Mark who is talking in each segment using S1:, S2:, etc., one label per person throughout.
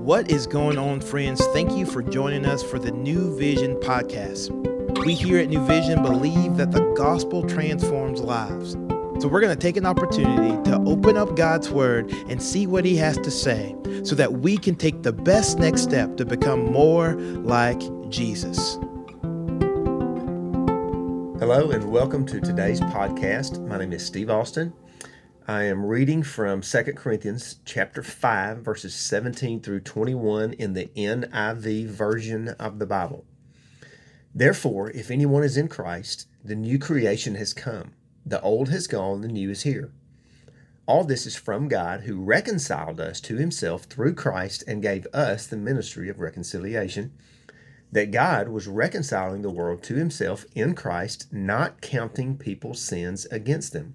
S1: What is going on, friends? Thank you for joining us for the New Vision podcast. We here at New Vision believe that the gospel transforms lives. So we're going to take an opportunity to open up God's word and see what he has to say so that we can take the best next step to become more like Jesus.
S2: Hello and welcome to today's podcast. My name is Steve Austin. I am reading from 2 Corinthians chapter 5 verses 17 through 21 in the NIV version of the Bible. Therefore, if anyone is in Christ, the new creation has come. The old has gone, the new is here. All this is from God who reconciled us to himself through Christ and gave us the ministry of reconciliation. That God was reconciling the world to himself in Christ, not counting people's sins against them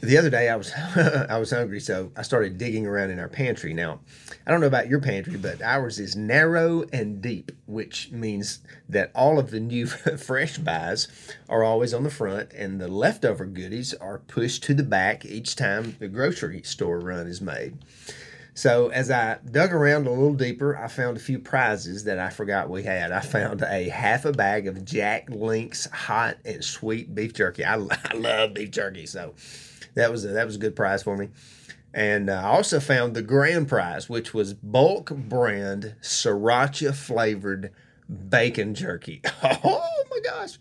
S2: the other day I was I was hungry, so I started digging around in our pantry. Now, I don't know about your pantry, but ours is narrow and deep, which means that all of the new fresh buys are always on the front, and the leftover goodies are pushed to the back each time the grocery store run is made. So as I dug around a little deeper, I found a few prizes that I forgot we had. I found a half a bag of Jack Link's hot and sweet beef jerky. I, I love beef jerky, so that was a, that was a good prize for me. And uh, I also found the grand prize, which was bulk brand sriracha flavored bacon jerky. Oh my gosh,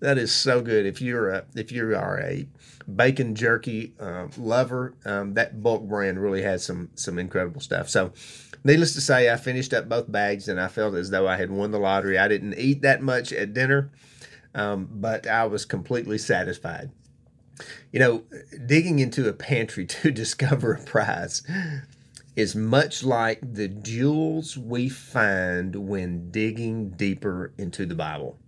S2: that is so good! If you're a if you are a bacon jerky uh, lover, um, that bulk brand really has some some incredible stuff. So, needless to say, I finished up both bags, and I felt as though I had won the lottery. I didn't eat that much at dinner, um, but I was completely satisfied. You know, digging into a pantry to discover a prize is much like the jewels we find when digging deeper into the Bible.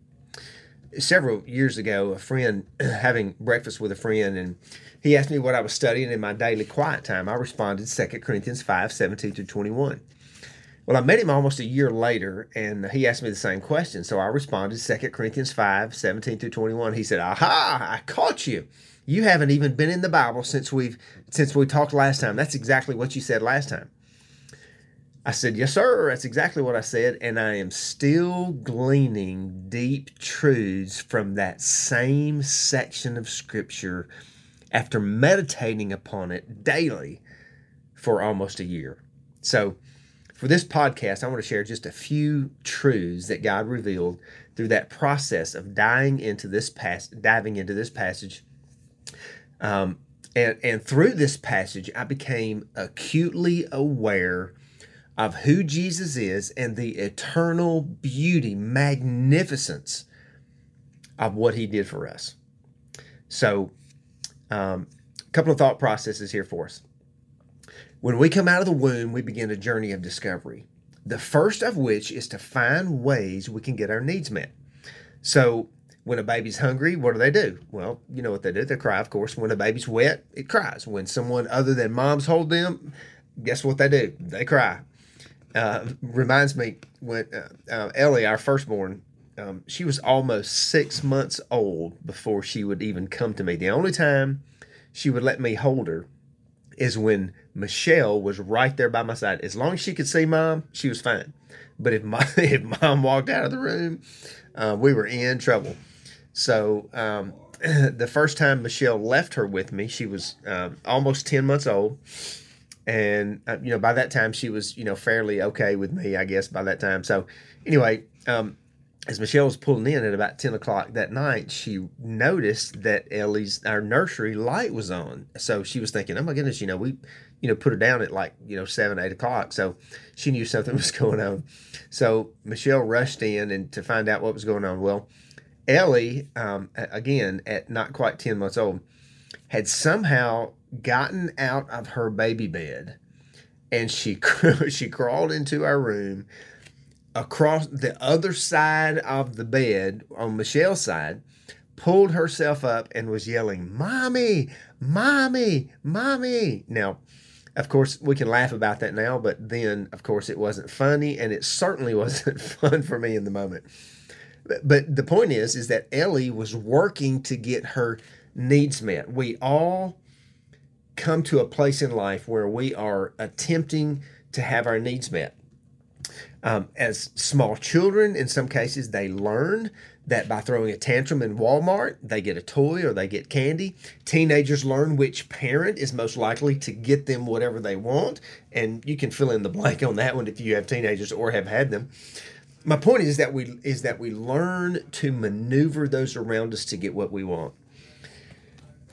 S2: Several years ago, a friend having breakfast with a friend, and he asked me what I was studying in my daily quiet time. I responded 2 Corinthians 5 17 to 21. Well, I met him almost a year later, and he asked me the same question. So I responded 2 Corinthians 5 17 to 21. He said, Aha, I caught you you haven't even been in the Bible since we've since we talked last time. That's exactly what you said last time. I said, Yes, sir. That's exactly what I said. And I am still gleaning deep truths from that same section of Scripture after meditating upon it daily for almost a year. So, for this podcast, I want to share just a few truths that God revealed through that process of diving into this pas- diving into this passage um, and, and through this passage, I became acutely aware of who Jesus is and the eternal beauty, magnificence of what he did for us. So, um, a couple of thought processes here for us. When we come out of the womb, we begin a journey of discovery. The first of which is to find ways we can get our needs met. So, when a baby's hungry, what do they do? Well, you know what they do. They cry, of course. When a baby's wet, it cries. When someone other than moms hold them, guess what they do? They cry. Uh, reminds me when uh, uh, Ellie, our firstborn, um, she was almost six months old before she would even come to me. The only time she would let me hold her is when Michelle was right there by my side. As long as she could see mom, she was fine. But if, my, if mom walked out of the room, uh, we were in trouble. So um, the first time Michelle left her with me, she was um, almost 10 months old. And, uh, you know, by that time, she was, you know, fairly okay with me, I guess, by that time. So, anyway, um, as Michelle was pulling in at about 10 o'clock that night, she noticed that Ellie's, our nursery light was on. So she was thinking, oh my goodness, you know, we, you know, put her down at like, you know, seven, eight o'clock. So she knew something was going on. So Michelle rushed in and to find out what was going on. Well, Ellie, um, again, at not quite 10 months old, had somehow gotten out of her baby bed and she she crawled into our room across the other side of the bed on Michelle's side, pulled herself up and was yelling, Mommy, Mommy, Mommy. Now, of course, we can laugh about that now, but then, of course, it wasn't funny and it certainly wasn't fun for me in the moment. But, the point is, is that Ellie was working to get her needs met. We all come to a place in life where we are attempting to have our needs met. Um, as small children, in some cases, they learn that by throwing a tantrum in Walmart, they get a toy or they get candy. Teenagers learn which parent is most likely to get them whatever they want. And you can fill in the blank on that one if you have teenagers or have had them. My point is that we is that we learn to maneuver those around us to get what we want.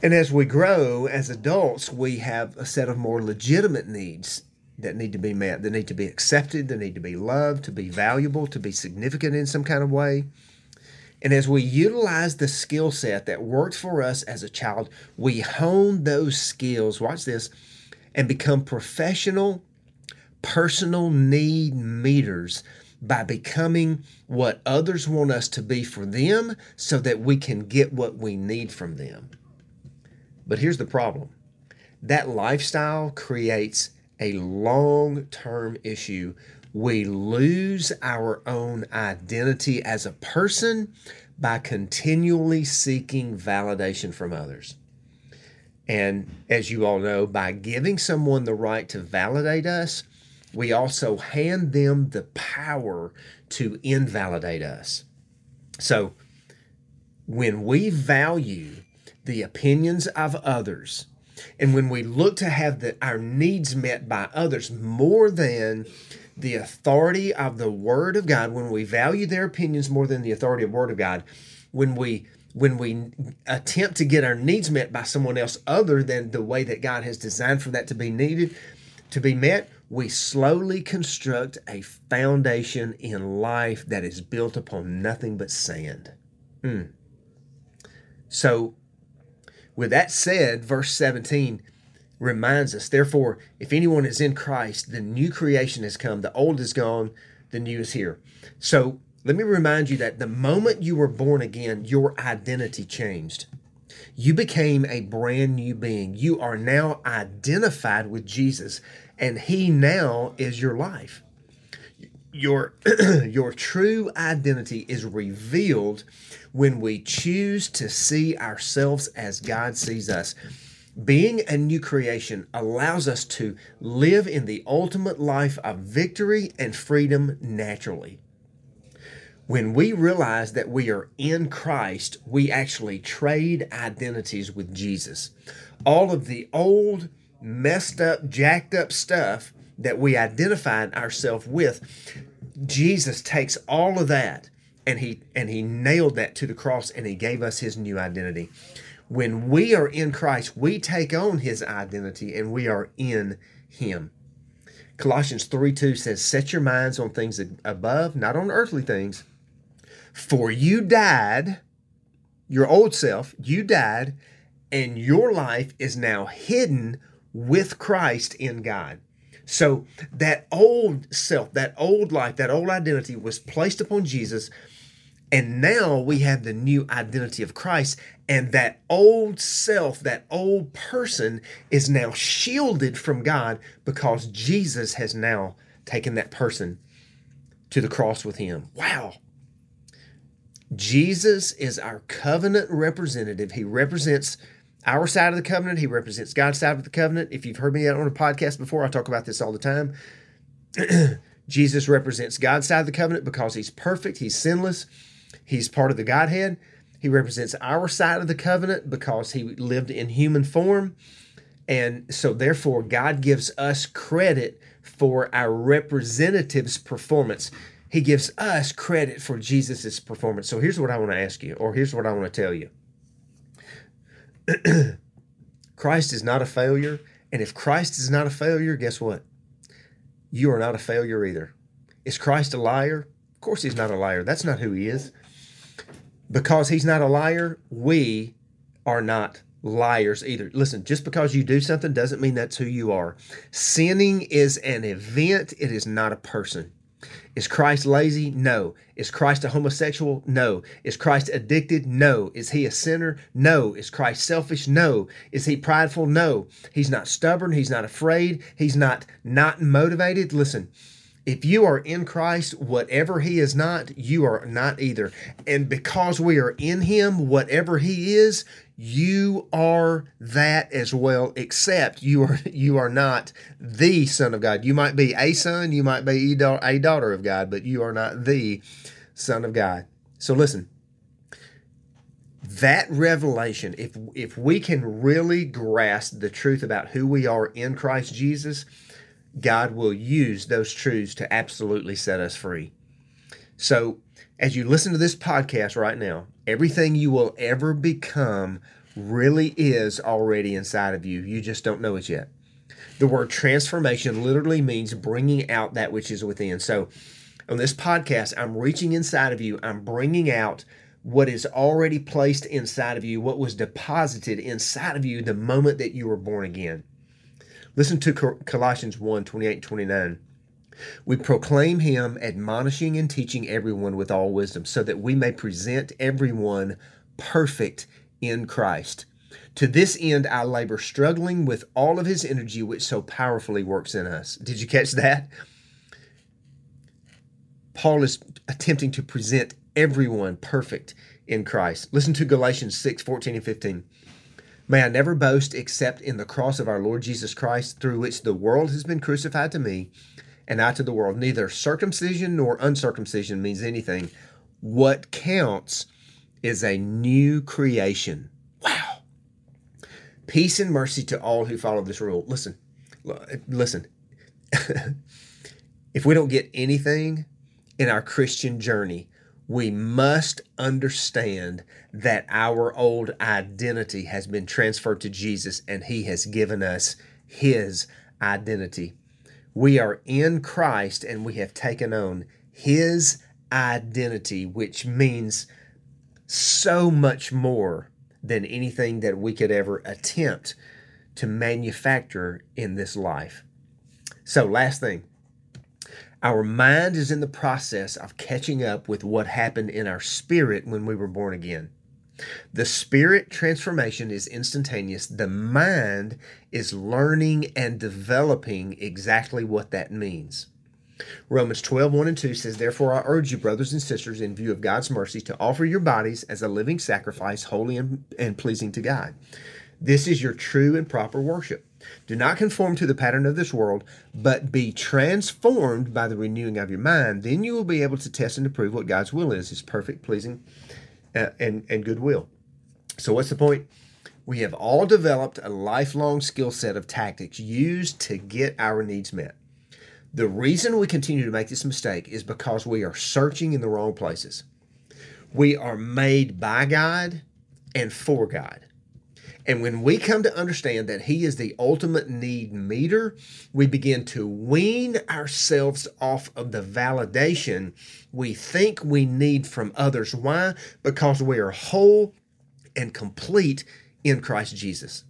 S2: And as we grow as adults, we have a set of more legitimate needs that need to be met, that need to be accepted, that need to be loved, to be valuable, to be significant in some kind of way. And as we utilize the skill set that worked for us as a child, we hone those skills, watch this, and become professional personal need meters by becoming what others want us to be for them so that we can get what we need from them. But here's the problem that lifestyle creates a long term issue. We lose our own identity as a person by continually seeking validation from others. And as you all know, by giving someone the right to validate us, we also hand them the power to invalidate us. So when we value the opinions of others, and when we look to have the, our needs met by others more than the authority of the Word of God, when we value their opinions more than the authority of Word of God, when we when we attempt to get our needs met by someone else other than the way that God has designed for that to be needed to be met, we slowly construct a foundation in life that is built upon nothing but sand. Mm. So with that said, verse 17 reminds us, therefore, if anyone is in Christ, the new creation has come, the old is gone, the new is here. So let me remind you that the moment you were born again, your identity changed. You became a brand new being. You are now identified with Jesus, and He now is your life. Your, your true identity is revealed when we choose to see ourselves as God sees us. Being a new creation allows us to live in the ultimate life of victory and freedom naturally. When we realize that we are in Christ, we actually trade identities with Jesus. All of the old, messed up, jacked up stuff that we identified ourselves with, Jesus takes all of that and he and he nailed that to the cross and he gave us his new identity. When we are in christ we take on his identity and we are in him. Colossians 3 2 says set your minds on things above not on earthly things. For you died your old self you died and your life is now hidden with christ in god so that old self, that old life, that old identity was placed upon Jesus and now we have the new identity of Christ, and that old self, that old person is now shielded from God because Jesus has now taken that person to the cross with him. Wow. Jesus is our covenant representative. He represents our side of the covenant, he represents God's side of the covenant. If you've heard me on a podcast before, I talk about this all the time. Jesus represents God's side of the covenant because he's perfect, he's sinless He's part of the Godhead. He represents our side of the covenant because he lived in human form. And so, therefore, God gives us credit for our representative's performance. He gives us credit for Jesus' performance. So, here's what I want to ask you, or here's what I want to tell you Christ is not a failure. And if Christ is not a failure, guess what? You are not a failure either. Is Christ a liar? Of course, he's not a liar. That's not who he is because he's not a liar, we are not liars either. Listen, just because you do something doesn't mean that's who you are. Sinning is an event, it is not a person. Is Christ lazy? No. Is Christ a homosexual? No. Is Christ addicted? No. Is he a sinner? No. Is Christ selfish? No. Is he prideful? No. He's not stubborn. He's not afraid. He's not not motivated. Listen, if you are in Christ, whatever he is not, you are not either. And because we are in him, whatever he is, you are that as well, except you are you are not the son of God. You might be a son, you might be a daughter of God, but you are not the son of God. So listen, that revelation, if if we can really grasp the truth about who we are in Christ Jesus, God will use those truths to absolutely set us free. So, as you listen to this podcast right now, everything you will ever become really is already inside of you. You just don't know it yet. The word transformation literally means bringing out that which is within. So, on this podcast, I'm reaching inside of you, I'm bringing out what is already placed inside of you, what was deposited inside of you the moment that you were born again. Listen to Colossians 1 28 29. We proclaim him, admonishing and teaching everyone with all wisdom, so that we may present everyone perfect in Christ. To this end, I labor, struggling with all of his energy, which so powerfully works in us. Did you catch that? Paul is attempting to present everyone perfect in Christ. Listen to Galatians 6 14 and 15. May I never boast except in the cross of our Lord Jesus Christ, through which the world has been crucified to me, and I to the world. Neither circumcision nor uncircumcision means anything. What counts is a new creation. Wow. Peace and mercy to all who follow this rule. Listen, listen. if we don't get anything in our Christian journey, we must understand that our old identity has been transferred to Jesus and he has given us his identity. We are in Christ and we have taken on his identity, which means so much more than anything that we could ever attempt to manufacture in this life. So, last thing our mind is in the process of catching up with what happened in our spirit when we were born again. The spirit transformation is instantaneous. The mind is learning and developing exactly what that means. Romans 12, 1 and 2 says, Therefore I urge you, brothers and sisters, in view of God's mercy, to offer your bodies as a living sacrifice, holy and, and pleasing to God. This is your true and proper worship. Do not conform to the pattern of this world, but be transformed by the renewing of your mind. Then you will be able to test and approve what God's will is, his perfect, pleasing, and, and good will. So, what's the point? We have all developed a lifelong skill set of tactics used to get our needs met. The reason we continue to make this mistake is because we are searching in the wrong places. We are made by God and for God. And when we come to understand that He is the ultimate need meter, we begin to wean ourselves off of the validation we think we need from others. Why? Because we are whole and complete in Christ Jesus.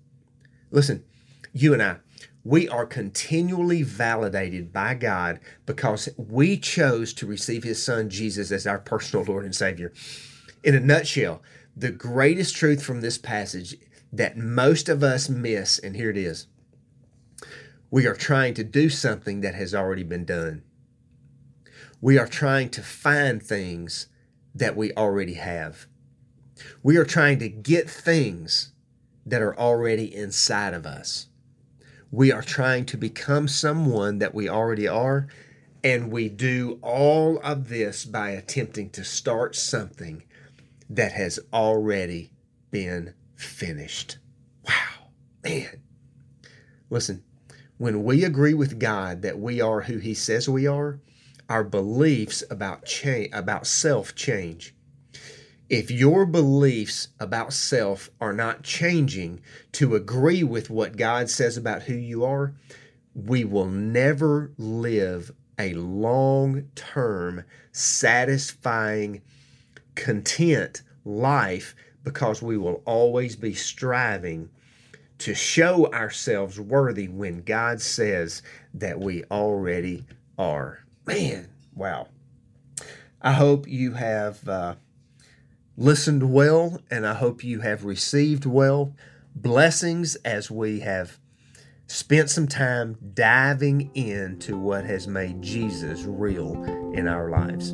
S2: Listen, you and I, we are continually validated by God because we chose to receive His Son Jesus as our personal Lord and Savior. In a nutshell, the greatest truth from this passage that most of us miss, and here it is. We are trying to do something that has already been done. We are trying to find things that we already have. We are trying to get things that are already inside of us. We are trying to become someone that we already are, and we do all of this by attempting to start something that has already been finished. Wow, man. Listen, when we agree with God that we are who He says we are, our beliefs about change, about self change. If your beliefs about self are not changing to agree with what God says about who you are, we will never live a long term, satisfying, content life because we will always be striving to show ourselves worthy when God says that we already are. Man, Wow. I hope you have uh, listened well and I hope you have received well. Blessings as we have spent some time diving into what has made Jesus real in our lives.